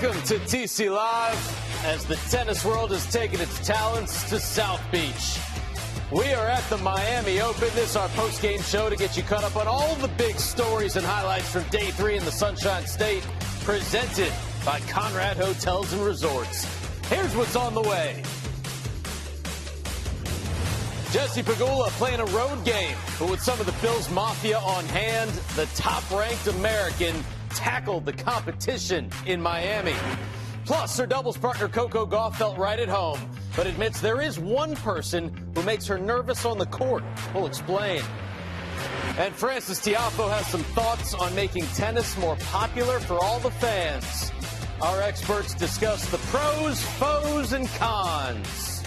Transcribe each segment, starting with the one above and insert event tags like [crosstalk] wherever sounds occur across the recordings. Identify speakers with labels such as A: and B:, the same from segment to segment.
A: welcome to TC Live as the tennis world has taken its talents to South Beach. We are at the Miami Open. This is our post-game show to get you caught up on all the big stories and highlights from day three in the Sunshine State, presented by Conrad Hotels and Resorts. Here's what's on the way. Jessie Pegula playing a road game, but with some of the Bills Mafia on hand, the top-ranked American tackled the competition in Miami. Plus, her doubles partner Coco Gauff felt right at home, but admits there is one person who makes her nervous on the court. We'll explain. And Frances Tiafoe has some thoughts on making tennis more popular for all the fans. Our experts discuss the pros, foes, and cons.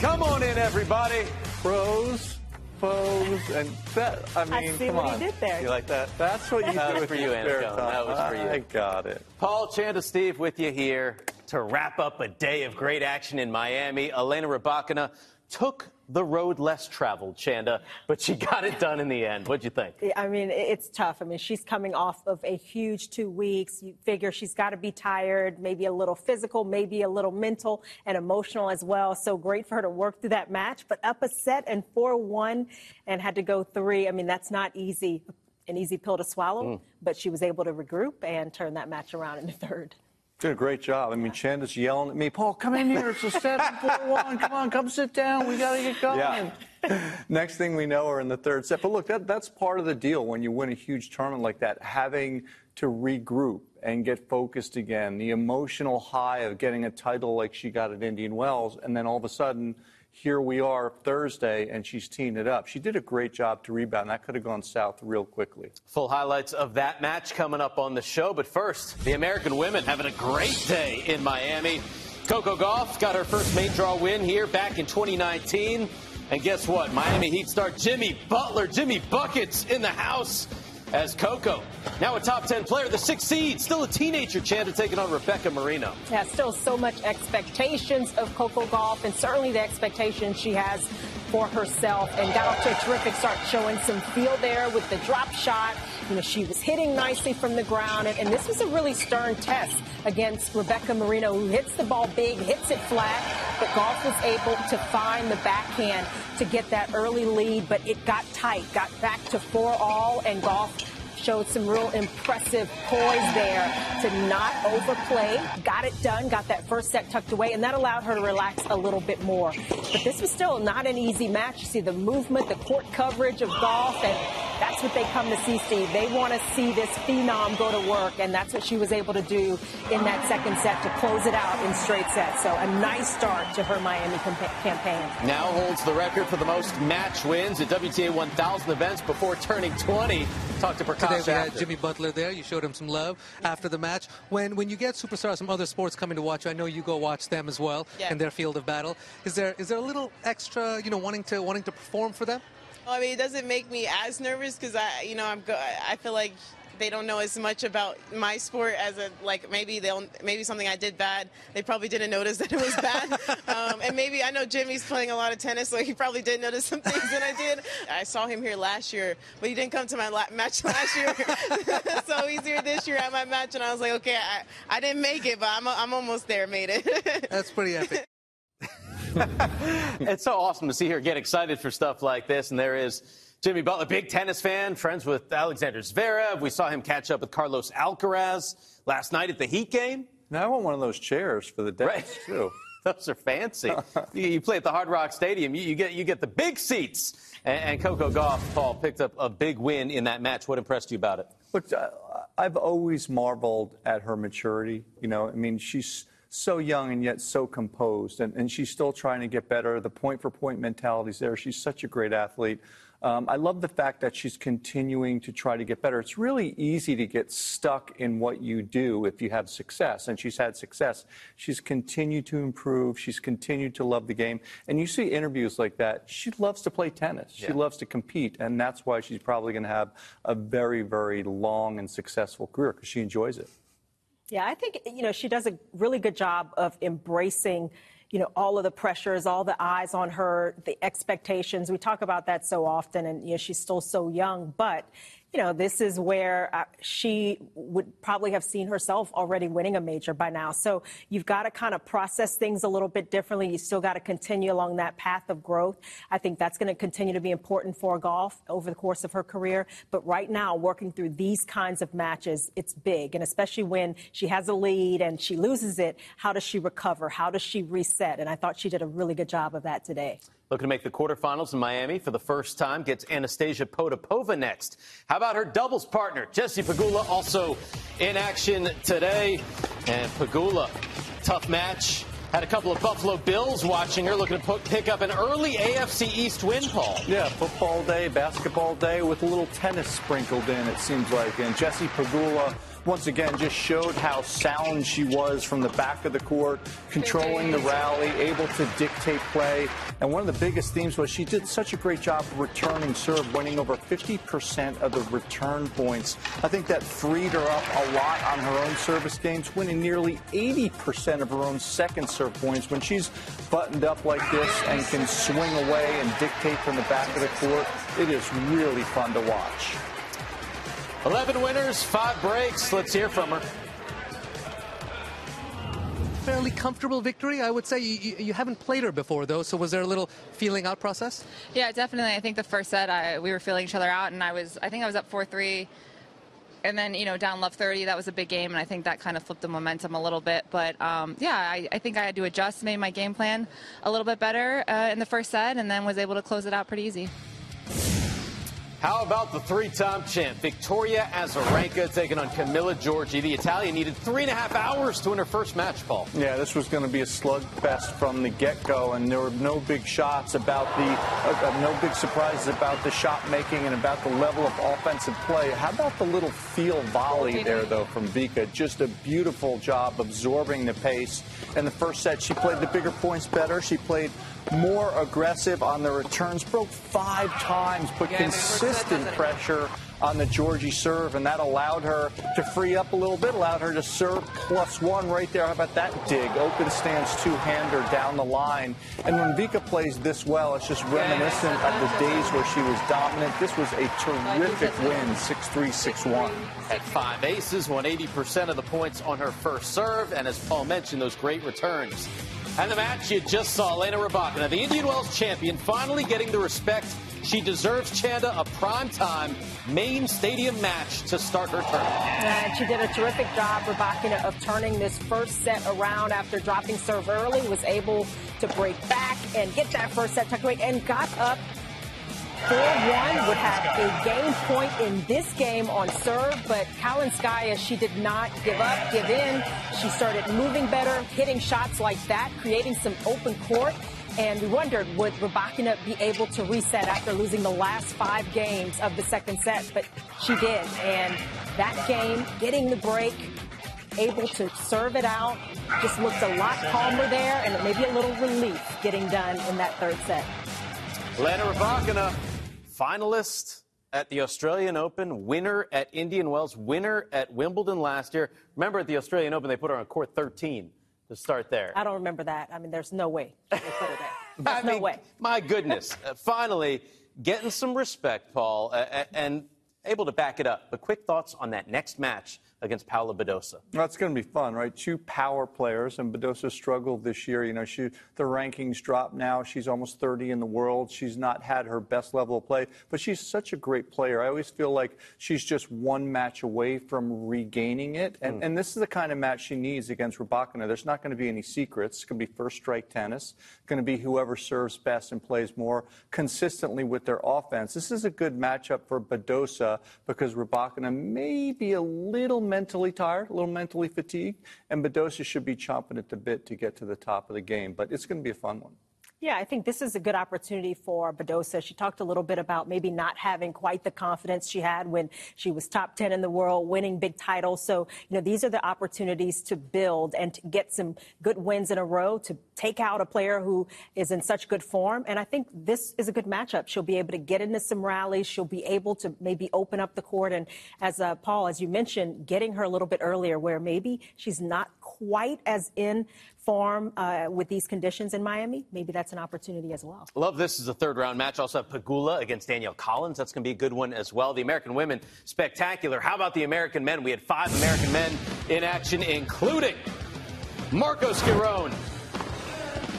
A: Come on in, everybody.
B: Pros, foes, and that. I mean,
C: I see
B: come
C: what
B: on.
C: he did there.
B: You like that? That's what you
A: That
B: do
A: was for you,
B: spare Annacone.
A: That was for you.
B: I got it.
A: Paul Chanda Steve with you here to wrap up a day of great action in Miami. Elena Rybakina took the road less traveled, Chanda, but she got it done in the end. What'd you think?
C: I mean, it's tough. I mean, she's coming off of a huge two weeks. You figure she's got to be tired, maybe a little physical, maybe a little mental and emotional as well. So great for her to work through that match, but up a set and 4 1 and had to go three. I mean, that's not easy, an easy pill to swallow, mm. but she was able to regroup and turn that match around in the third.
B: Did a great job. I mean, Chanda's yelling at me, Paul, come in here. It's a seven, [laughs] four, one. Come on, come sit down. We got to get going. Yeah. Next thing we know, we're in the third set. But look, that, that's part of the deal when you win a huge tournament like that, having to regroup and get focused again. The emotional high of getting a title like she got at Indian Wells, and then all of a sudden, here we are Thursday, and she's teeing it up. She did a great job to rebound. That could have gone south real quickly.
A: Full highlights of that match coming up on the show. But first, the American women having a great day in Miami. Coco Gauff got her first main draw win here back in 2019. And guess what? Miami Heat star Jimmy Butler, Jimmy Buckets in the house as Coco. Now a top 10 player, the sixth seed, still a teenager, Chanda taking on Rebecca Marino.
C: Yeah, still so much expectations of Coco Gauff, and certainly the expectations she has for herself. And got off to a terrific start, showing some feel there with the drop shot. You know, she was hitting nicely from the ground, and, and this was a really stern test against Rebecca Marino, who hits the ball big, hits it flat, but Gauff was able to find the backhand to get that early lead, but it got tight, got back to four all, and Gauff showed some real impressive poise there to not overplay. Got it done, got that first set tucked away, and that allowed her to relax a little bit more. But this was still not an easy match. You see the movement, the court coverage of Gauff, and that's what they come to see, Steve. They want to see this phenom go to work, and that's what she was able to do in that second set to close it out in straight sets. So a nice start to her Miami campa- campaign.
A: Now holds the record for the most match wins at WTA 1000 events before turning 20. Talk to Prakash
D: Today we had. Jimmy Butler there. You showed him some love after the match. When when you get superstars from other sports coming to watch you, I know you go watch them as well
E: Yeah.
D: in their field of battle. Is there is there a little extra, you know, wanting to wanting to perform for them?
E: Well, I mean, it doesn't make me as nervous because I, you know, I'm go- I feel like they don't know as much about my sport as a like maybe they'll maybe something I did bad. They probably didn't notice that it was bad. [laughs] um, and maybe I know Jimmy's playing a lot of tennis, so he probably did notice some things that I did. I saw him here last year, but he didn't come to my la- match last year. [laughs] so he's here this year at my match, and I was like, okay, I, I didn't make it, but I'm I'm almost there, made it. [laughs]
D: That's pretty epic.
A: It's so awesome to see her get excited for stuff like this. And there is Jimmy Butler, big tennis fan, friends with Alexander Zverev. We saw him catch up with Carlos Alcaraz last night at the Heat game.
B: Now I want one of those chairs for the dance,
A: Right. [laughs]
B: too.
A: Those are fancy. you, play at the Hard Rock Stadium, you, you get you get the big seats. And, and Coco Gauff, Paul, picked up a big win in that match. What impressed you about it?
B: Look, I've always marveled at her maturity. You know, I mean, she's so young and yet so composed. And, and she's still trying to get better. The point for point mentality is there. She's such a great athlete. Um, I love the fact that she's continuing to try to get better. It's really easy to get stuck in what you do if you have success, and she's had success. She's continued to improve. She's continued to love the game. And you see interviews like that. She loves to play tennis. She yeah. loves to compete, and that's why she's probably going to have a very, very long and successful career because she enjoys it.
C: Yeah, I think, you know, she does a really good job of embracing you know, all of the pressures, all the eyes on her, the expectations. We talk about that so often, and you know, she's still so young. But you know, this is where uh, she would probably have seen herself already winning a major by now. So you've got to kind of process things a little bit differently. You still got to continue along that path of growth. I think that's going to continue to be important for Gauff over the course of her career. But right now, working through these kinds of matches, it's big. And especially when she has a lead and she loses it, how does she recover? How does she reset? And I thought she did a really good job of that today.
A: Looking to make the quarterfinals in Miami for the first time gets Anastasia Potapova next. How about her doubles partner, Jessie Pegula, also in action today. And Pegula, tough match. Had a couple of Buffalo Bills watching her, looking to pick up an early AFC East win, Paul.
B: Yeah, football day, basketball day, with a little tennis sprinkled in, it seems like. And Jessie Pegula once again just showed how sound she was from the back of the court, controlling the rally, able to dictate play. And one of the biggest themes was she did such a great job of returning serve, winning over 50% of the return points. I think that freed her up a lot on her own service games, winning nearly 80% of her own second serve points. When she's buttoned up like this and can swing away and dictate from the back of the court, it is really fun to watch.
A: 11 winners, five breaks. Let's hear from her.
D: Fairly comfortable victory, I would say. You, you, haven't played her before, though, so was there a little feeling out process?
F: Yeah, definitely. I think the first set, I, we were feeling each other out, and I was, I think I was up 4 3 and then you know down love 30 that was a big game and i think that kind of flipped the momentum a little bit but um, yeah I, I, think i had to adjust made my game plan a little bit better uh, in the first set and then was able to close it out pretty easy
A: how about the three-time champ, Victoria Azarenka, taking on Camila Giorgi? The Italian needed three and a half hours to win her first match, Paul.
B: Yeah, this was going to be a slugfest from the get-go, and there were no big shots about the, uh, no big surprises about the shot making and about the level of offensive play. How about the little feel volley there, though, from Vika? Just a beautiful job absorbing the pace. In the first set, she played the bigger points better. She played more aggressive on the returns, broke five times, put consistent pressure on the Giorgi serve, and that allowed her to free up a little bit, allowed her to serve plus one right there. How about that dig? Open stance two-hander down the line. And when Vika plays this well, it's just reminiscent of the days where she was dominant. This was a terrific win, 6-3, 6-1.
A: At five aces, won 80% of the points on her first serve, and as Paul mentioned, those great returns. And the match you just saw, Elena Rybakina, the Indian Wells champion, finally getting the respect she deserves. Chanda, a prime-time main stadium match to start her tournament.
C: And she did a terrific job, Rybakina, of turning this first set around after dropping serve early, was able to break back and get that first set tucked away, and got up 4-1 would have a game point in this game on serve, but Kalinskaya, she did not give up, give in. She started moving better, hitting shots like that, creating some open court. And we wondered, would Rybakina be able to reset after losing the last five games of the second set? But she did. And that game, getting the break, able to serve it out, just looked a lot calmer there and maybe a little relief getting done in that third set.
A: Lena Rybakina finalist at the Australian Open, winner at Indian Wells, winner at Wimbledon last year. Remember at the Australian Open, they put her on court 13 to start there.
C: I don't remember that. I mean, there's no way they put her there. [laughs] There's
A: I
C: no way.
A: My goodness. uh, finally, getting some respect, Paul, uh, and able to back it up. But quick thoughts on that next match against Paula Badosa.
B: That's going to be fun, right? Two power players, and Badosa struggled this year. You know, she the rankings dropped now. She's almost 30 in the world. She's not had her best level of play, but she's such a great player. I always feel like she's just one match away from regaining it, and, mm. and this is the kind of match she needs against Rybakina. There's not going to be any secrets. It's going to be first strike tennis. It's going to be whoever serves best and plays more consistently with their offense. This is a good matchup for Badosa because Rybakina may be a little mentally tired, a little mentally fatigued, and Badosa should be chomping at the bit to get to the top of the game. But it's going to be a fun one.
C: Yeah, I think this is a good opportunity for Badosa. She talked a little bit about maybe not having quite the confidence she had when she was top 10 in the world, winning big titles. So, you know, these are the opportunities to build and to get some good wins in a row, to take out a player who is in such good form. And I think this is a good matchup. She'll be able to get into some rallies. She'll be able to maybe open up the court. And as uh, Paul, as you mentioned, getting her a little bit earlier where maybe she's not quite as in form uh, with these conditions in Miami, maybe that's an opportunity as well.
A: Love this is a third round match. Also have Pegula against Danielle Collins. That's going to be a good one as well. The American women, spectacular. How about the American men? We had five American men in action, including Marcos Giron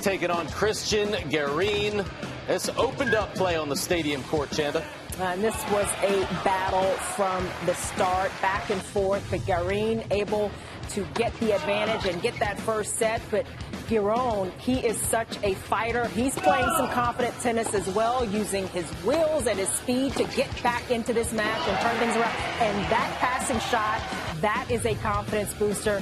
A: taking on Christian Garin. This opened up play on the stadium court, Chanda.
C: Uh, and this was a battle from the start, back and forth, but Garin able to get the advantage and get that first set. But Giron, he is such a fighter. He's playing some confident tennis as well, using his wheels and his speed to get back into this match and turn things around. And that passing shot, that is a confidence booster.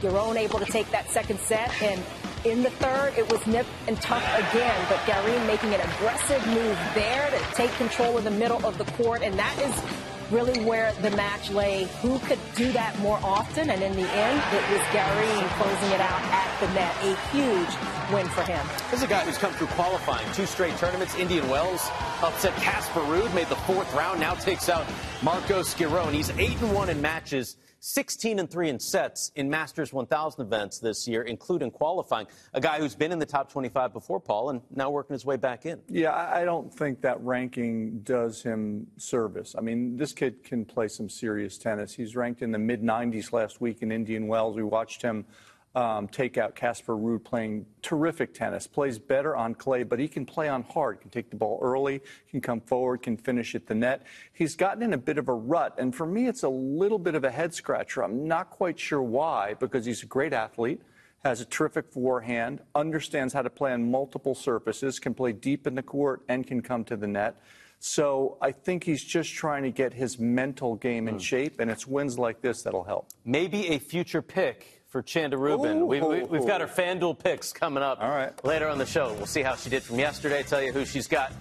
C: Giron able to take that second set and in the third, it was nip and tuck again, but Garin making an aggressive move there to take control of the middle of the court, and that is really where the match lay. Who could do that more often? And in the end, it was Garin closing it out at the net. A huge win for him.
A: This is a guy who's come through qualifying two straight tournaments. Indian Wells upset Casper Ruud, made the fourth round, now takes out Marcos Giron. He's 8 and 1 in matches 16 and 3 in sets in Masters 1000 events this year, including qualifying. A guy who's been in the top 25 before, Paul, and now working his way back in.
B: Yeah, I don't think that ranking does him service. I mean, this kid can play some serious tennis. He's ranked in the mid 90s last week in Indian Wells. We watched him um, take out Casper Ruud playing terrific tennis, plays better on clay, but he can play on hard, can take the ball early, can come forward, can finish at the net. He's gotten in a bit of a rut, and for me, it's a little bit of a head scratcher. I'm not quite sure why, because he's a great athlete, has a terrific forehand, understands how to play on multiple surfaces, can play deep in the court, and can come to the net. So I think he's just trying to get his mental game in mm. shape, and it's wins like this that'll help.
A: Maybe a future pick for Chanda Rubin. We, have we, got her FanDuel picks coming up
B: All right.
A: later on the show. We'll see how she did from yesterday, tell you who she's got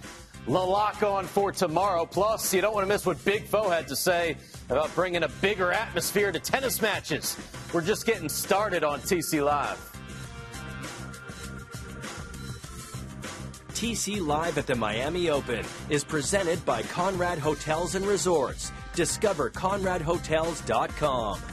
A: La lock on for tomorrow. Plus, you don't want to miss what Big Foe had to say about bringing a bigger atmosphere to tennis matches. We're just getting started on TC Live.
G: TC Live at the Miami Open is presented by Conrad Hotels and Resorts. Discover ConradHotels.com.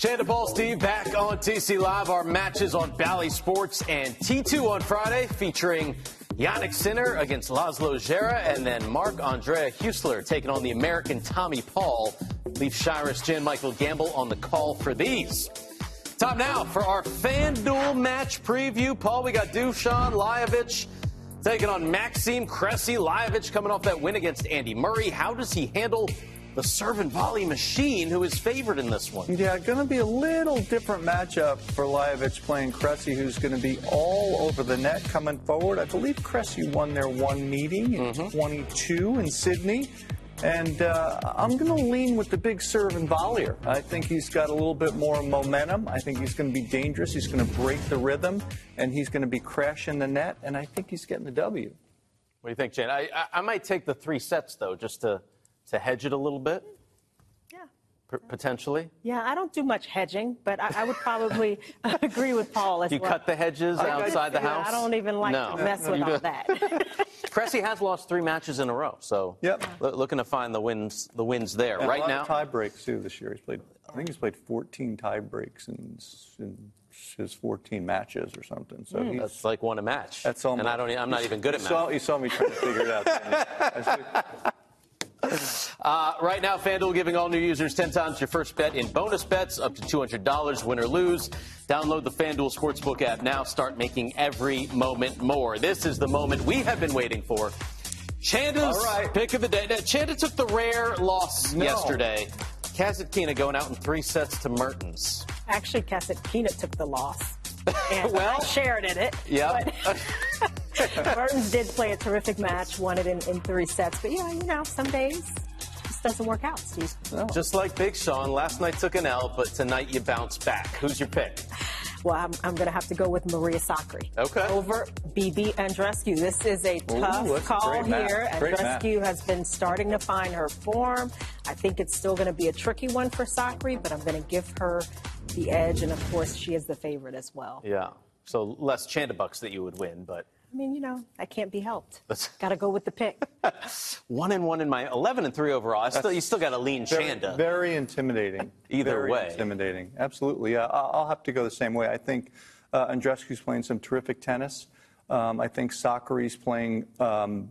A: Chanda Paul Steve back on TC Live. Our matches on Bally Sports and T2 on Friday featuring Jannik Sinner against Laslo Djere and then Marc-Andrea Huesler taking on the American Tommy Paul. Leif Shiras, Jan Michael Gambill on the call for these. Time now for our FanDuel match preview. Paul, we got Dusan Lajovic taking on Maxime Cressy. Lajovic coming off that win against Andy Murray. How does he handle the serve and volley machine who is favored in this one.
B: Yeah, going to be a little different matchup for Lajovic playing Cressy, who's going to be all over the net coming forward. I believe Cressy won their one meeting in mm-hmm. 22 in Sydney. And uh, I'm going to lean with the big serve and volleyer. I think he's got a little bit more momentum. I think he's going to be dangerous. He's going to break the rhythm, and he's going to be crashing the net. And I think he's getting the W.
A: What do you think, Jane? I, I, I might take the three sets, though, just to – to hedge it a little bit?
C: Yeah.
A: P- potentially?
C: Yeah, I don't do much hedging, but I, I would probably [laughs] [laughs] agree with Paul as
A: you
C: well.
A: cut the hedges outside the house?
C: I don't even like no. to mess [laughs] with all that.
A: Cressy has lost three matches in a row, so
B: yep.
A: L- looking to find the wins, the wins there.
B: And
A: right
B: a lot
A: now,
B: of tie breaks too this year. He's played. I think he's played 14 tie breaks in, in finishes 14 matches or something. So mm,
A: that's like one a match.
B: That's almost.
A: And I don't. I'm not even good at
B: math.
A: Saw,
B: you saw me trying to figure it out. [laughs]
A: Uh, right now, FanDuel giving all new users 10 times your first bet in bonus bets up to $200, win or lose. Download the FanDuel Sportsbook app now. Start making every moment more. This is the moment we have been waiting for. Chanda's right. pick of the day. Now, Chanda took the rare loss no. yesterday. Kasatkina going out in three sets to Mertens.
C: Actually, Kasatkina took the loss. [laughs] And well, I shared in it.
A: Yeah. [laughs] [laughs]
C: Mertens did play a terrific match, won it in, in three sets. But yeah, you know, some days just doesn't work out, Steve.
A: No. Just like Big Sean, last night took an L, but tonight you bounce back. Who's your pick?
C: Well, I'm, I'm going to have to go with Maria Sakkari.
A: Okay.
C: Over BB Andreescu. This is a tough Ooh, call here. Andreescu has been starting to find her form. I think it's still going to be a tricky one for Sakkari, but I'm going to give her the edge. And of course, she is the favorite as well.
A: Yeah. So less Chandabucks that you would win, but.
C: I mean, you know, that can't be helped. [laughs] Got to go with the pick.
A: one and one in my 11 and three overall. I still, you still got a lean
B: very,
A: Chanda.
B: Very intimidating.
A: Either
B: very
A: way.
B: Intimidating. Absolutely. Uh, I'll have to go the same way. I think uh, Andreescu's playing some terrific tennis. Um, I think Sakkari's playing um,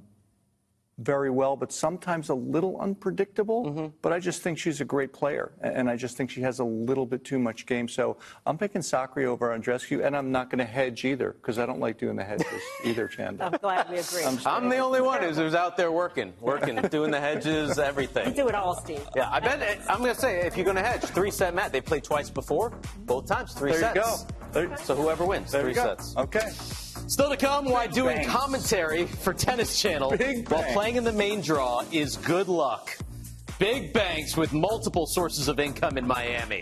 B: very well, but sometimes a little unpredictable. Mm-hmm. But I just think she's a great player, and I just think she has a little bit too much game. So I'm picking Sakkari over Andreescu, and I'm not going to hedge either because I don't like doing the hedges [laughs] either, Chanda.
C: I'm glad we agree.
A: I'm, I'm the only one who's, who's, out there working, working, [laughs] doing the hedges, everything.
C: You do it all, Steve.
A: Yeah, I bet. I'm going to say if you're going to hedge, three set Matt. They played twice before, both times three
B: there
A: sets.
B: You go. There,
A: so whoever wins,
B: three
A: sets.
B: Okay.
A: Still to come, why doing commentary for Tennis Channel while playing in the main draw is good luck. Big banks with multiple sources of income in Miami.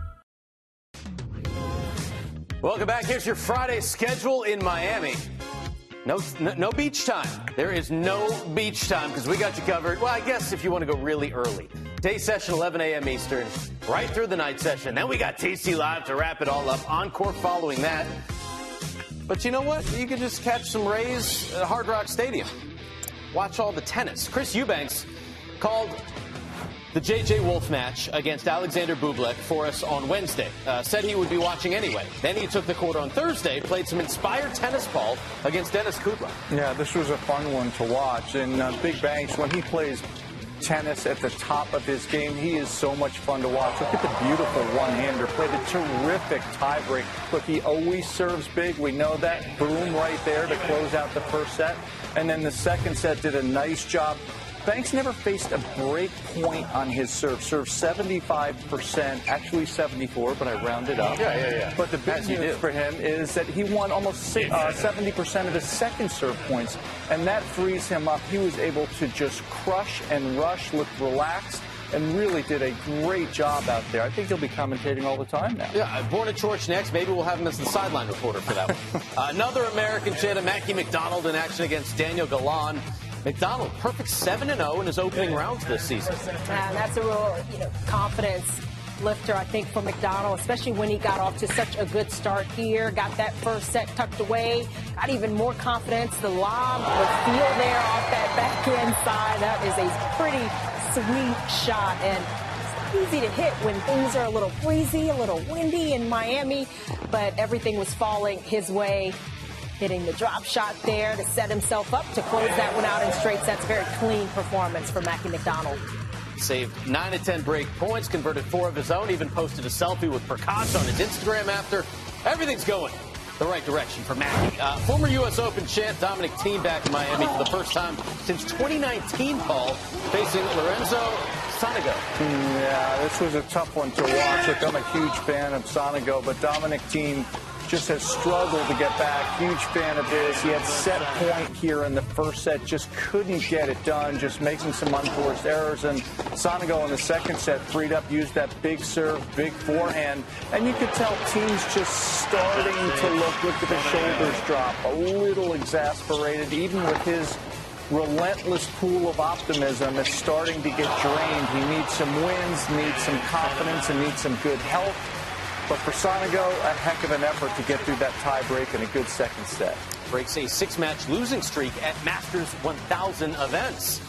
A: Welcome back. Here's your Friday schedule in Miami. No, no, no beach time. There is no beach time because we got you covered. Well, I guess if you want to go really early. Day session, 11 a.m. Eastern, right through the night session. Then we got TC Live to wrap it all up. Encore following that. But you know what? You can just catch some Rays at Hard Rock Stadium. Watch all the tennis. Chris Eubanks called the J.J. Wolf match against Alexander Bublik for us on Wednesday. Uh, said he would be watching anyway. Then he took the court on Thursday, played some inspired tennis ball against Denis Kudla.
B: Yeah, this was a fun one to watch. And uh, Big Banks, when he plays tennis at the top of his game. He is so much fun to watch. Look at the beautiful one-hander. Played a terrific tiebreak. Look, he always serves big. We know that. Boom right there to close out the first set. And then the second set did a nice job Banks never faced a break point on his serve. Serve 75%, actually 74, but I rounded up.
A: Yeah, yeah, yeah.
B: But the big news for him is that he won almost uh, 70% of his second serve points, and that frees him up. He was able to just crush and rush, look relaxed and really did a great job out there. I think he'll be commentating all the time now.
A: Yeah, born Borna Coric next. Maybe we'll have him as the sideline reporter for that one. uh, [laughs] another American Chanda, Mackie McDonald in action against Daniel Galan. McDonald, perfect 7 0 in his opening rounds this season.
C: And that's a real you know, confidence lifter, I think, for McDonald, especially when he got off to such a good start here. Got that first set tucked away, got even more confidence. The lob, the feel there off that backhand side. That is a pretty sweet shot. And easy to hit when things are a little breezy, a little windy in Miami, but everything was falling his way hitting the drop shot there to set himself up to close that one out in straight sets. Very clean performance for Mackie McDonald.
A: Saved 9 to 10 break points, converted four of his own, even posted a selfie with Prakash on his Instagram after. Everything's going the right direction for Mackie. Uh, former U.S. Open champ Dominic Thiem back in Miami for the first time since 2019, Paul, facing Lorenzo Sonego.
B: Yeah, this was a tough one to watch. Look, I'm a huge fan of Sonego, but Dominic Thiem just has struggled to get back. Huge fan of his. He had set point here in the first set, just couldn't get it done, just making some unforced errors. And Sonego in the second set freed up, used that big serve, big forehand. And you could tell Thiem's just starting to look, look at the shoulders drop, a little exasperated, even with his relentless pool of optimism is starting to get drained. He needs some wins, needs some confidence, and needs some good health. But for Sonego, a heck of an effort to get through that tie break and a good second set.
A: Breaks a six-match losing streak at Masters 1000 events.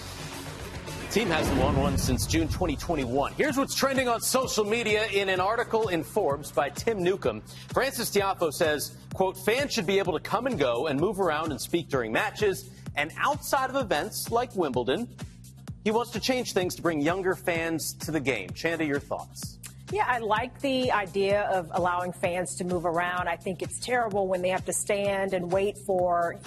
A: Thiem hasn't won one since June 2021. Here's what's trending on social media in an article in Forbes by Tim Newcomb. Frances Tiafoe says, quote, fans should be able to come and go and move around and speak during matches and outside of events like Wimbledon, he wants to change things to bring younger fans to the game. Chanda, your thoughts?
C: Yeah, I like the idea of allowing fans to move around. I think it's terrible when they have to stand and wait for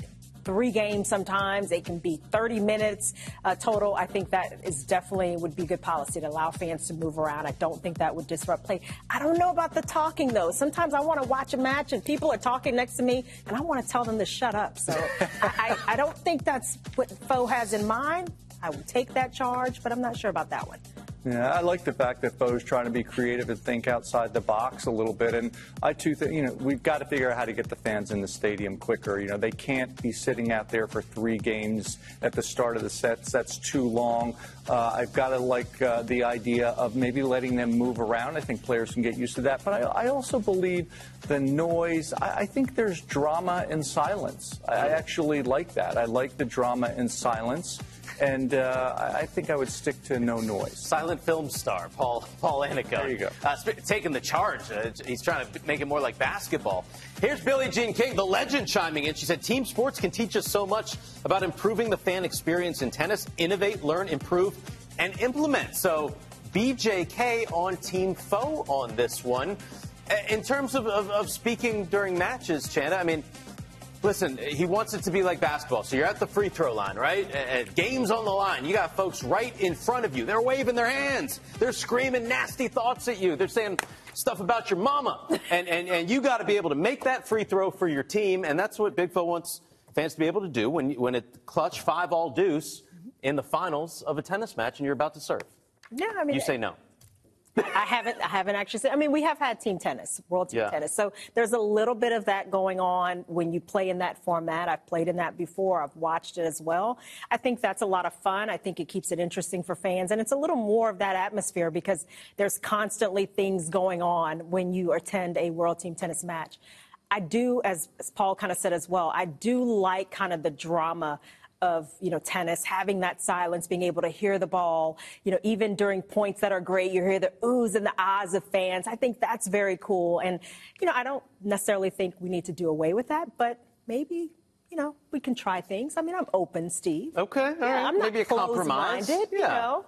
C: three games sometimes. They can be 30 minutes uh, total. I think that is definitely would be good policy to allow fans to move around. I don't think that would disrupt play. I don't know about the talking though. Sometimes I want to watch a match and people are talking next to me and I want to tell them to shut up. So I, I, I don't think that's what Foe has in mind. I would take that charge, but I'm not sure about that one.
B: Yeah, I like the fact that Bo's trying to be creative and think outside the box a little bit. And I too think, you know, we've got to figure out how to get the fans in the stadium quicker. You know, they can't be sitting out there for three games at the start of the sets. That's too long. Uh, I've got to like uh, the idea of maybe letting them move around. I think players can get used to that. But I, I also believe the noise, I, I, think there's drama in silence. I, I actually like that. I like the drama in silence and uh, I think I would stick to no noise.
A: Silent film star Paul Paul Annacone.
B: There you go.
A: Uh, taking the charge. Uh, he's trying to make it more like basketball. Here's Billie Jean King, the legend, chiming in. She said, "Team sports can teach us so much about improving the fan experience in tennis. Innovate, learn, improve, and implement." So. BJK on Team Foe on this one. In terms of, of, of speaking during matches, Chanda, I mean, Listen, he wants it to be like basketball. So you're at the free throw line, right? And game's on the line. You got folks right in front of you. They're waving their hands. They're screaming nasty thoughts at you. They're saying stuff about your mama. And, and, and you got to be able to make that free throw for your team. And that's what Big Foe wants fans to be able to do when, when it clutch five all deuce in the finals of a tennis match and you're about to serve.
C: Yeah, I mean,
A: you say no.
C: I haven't. I haven't actually seen. I mean, we have had team tennis, world team yeah. tennis. So there's a little bit of that going on when you play in that format. I've played in that before. I've watched it as well. I think that's a lot of fun. I think it keeps it interesting for fans, and it's a little more of that atmosphere because there's constantly things going on when you attend a world team tennis match. I do, as, as Paul kind of said as well. I do like kind of the drama of you know tennis, having that silence, being able to hear the ball. You know, even during points that are great, you hear the oohs and the ahs of fans. I think that's very cool. And you know, I don't necessarily think we need to do away with that, but maybe you know we can try things. I mean, I'm open, Steve.
A: Okay, all
C: yeah,
A: right.
C: I'm not
A: maybe a compromise.
C: Yeah. You know?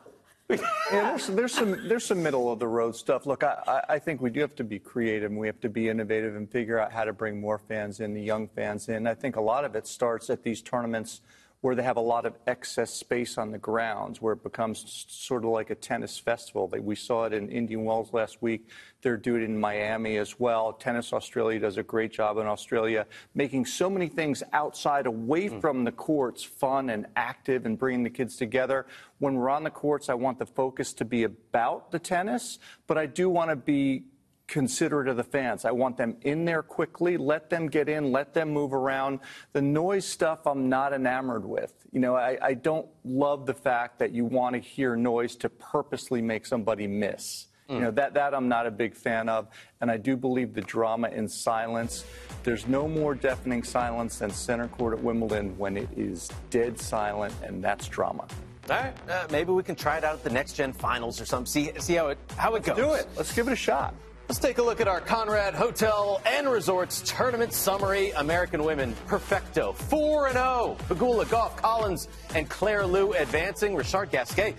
B: yeah, there's, there's, some there's some middle of the road stuff. Look, I, I think we do have to be creative and we have to be innovative and figure out how to bring more fans in, the young fans in. I think a lot of it starts at these tournaments where they have a lot of excess space on the grounds, where it becomes sort of like a tennis festival. We saw it in Indian Wells last week. They're doing it in Miami as well. Tennis Australia does a great job in Australia, making so many things outside, away mm. from the courts, fun and active and bringing the kids together. When we're on the courts, I want the focus to be about the tennis, but I do want to be considerate of the fans. I want them in there quickly, let them get in, let them move around. The noise stuff I'm not enamored with. You know, I, I don't love the fact that you want to hear noise to purposely make somebody miss. Mm. You know, that, that I'm not a big fan of. And I do believe the drama in silence. There's no more deafening silence than center court at Wimbledon when it is dead silent, and that's drama.
A: All right, uh, maybe we can try it out at the next gen finals or something. See, see how it how it
B: Let's
A: goes.
B: Do it. Let's give it a shot.
A: Let's take a look at our Conrad Hotel and Resorts tournament summary. American women perfecto, 4 0. Pegula, Gauff, Collins, and Claire Liu advancing. Richard Gasquet,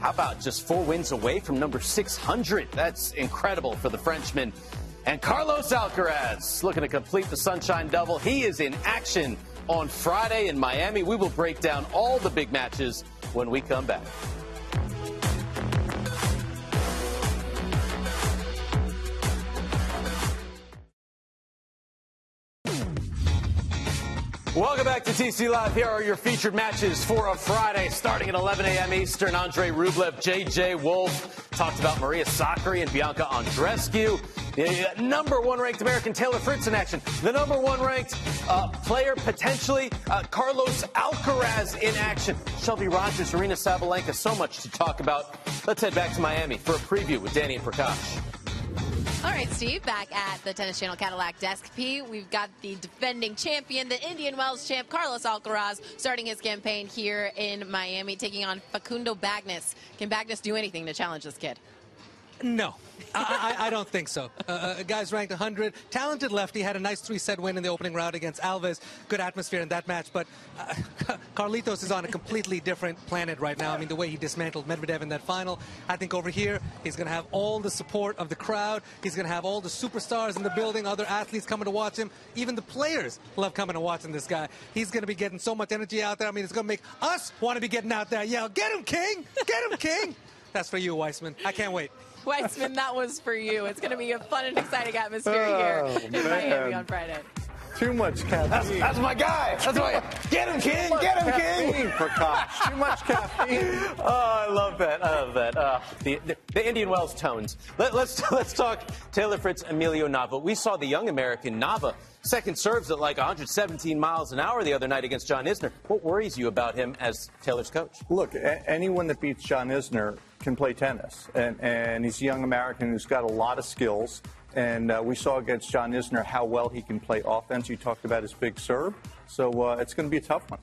A: how about just four wins away from number 600? That's incredible for the Frenchman. And Carlos Alcaraz looking to complete the Sunshine Double. He is in action on Friday in Miami. We will break down all the big matches when we come back. Welcome back to TC Live. Here are your featured matches for a Friday, starting at 11 a.m. Eastern. Andre Rublev, J.J. Wolf talked about Maria Sakkari and Bianca Andreescu. The uh, number one ranked American Taylor Fritz in action. The number one ranked uh, player potentially, uh, Carlos Alcaraz in action. Shelby Rogers, Aryna Sabalenka, so much to talk about. Let's head back to Miami for a preview with Danny and Prakash.
H: All right, Steve, back at the Tennis Channel Cadillac Desk P. We've got the defending champion, the Indian Wells champ, Carlos Alcaraz, starting his campaign here in Miami, taking on Facundo Bagnis. Can Bagnis do anything to challenge this kid?
D: No, I, I, I, don't think so. Uh, uh guy's ranked 100. Talented lefty. Had a nice three-set win in the opening round against Alves. Good atmosphere in that match. But uh, [laughs] Carlitos is on a completely different planet right now. I mean, the way he dismantled Medvedev in that final. I think over here, he's going to have all the support of the crowd. He's going to have all the superstars in the building, other athletes coming to watch him. Even the players love coming and watching this guy. He's going to be getting so much energy out there. I mean, it's going to make us want to be getting out there. Yell, get him, King! Get him, King! [laughs] That's for you, Weissman. I can't wait.
H: Weissman, that was for you. It's going to be a fun and exciting atmosphere oh, here in man. Miami on Friday.
B: Too much caffeine.
A: That's, that's, my guy. That's my Get him, King. Get him, King.
B: Prakash. Too much caffeine. [laughs]
A: Oh, I love that. I love that. Uh, the, the, the, Indian Wells tones. Let, let's [laughs] let's talk Taylor Fritz, Emilio Nava. We saw the young American Nava second serves at like 117 miles an hour the other night against John Isner. What worries you about him as Taylor's coach?
B: Look, anyone that beats John Isner can play tennis, and, and he's a young American who's got a lot of skills. And uh, we saw against John Isner how well he can play offense. You talked about his big serve, so uh, it's going to be a tough one.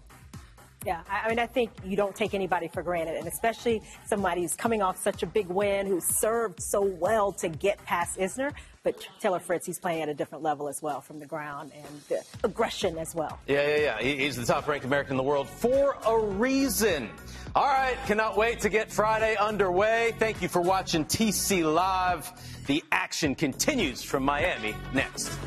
C: Yeah, I mean, I think you don't take anybody for granted, and especially somebody who's coming off such a big win, who served so well to get past Isner. But Taylor Fritz, he's playing at a different level as well from the ground and the aggression as well.
A: Yeah, yeah, yeah. He's the top ranked American in the world for a reason. All right, cannot wait to get Friday underway. Thank you for watching TC Live. The action continues from Miami next.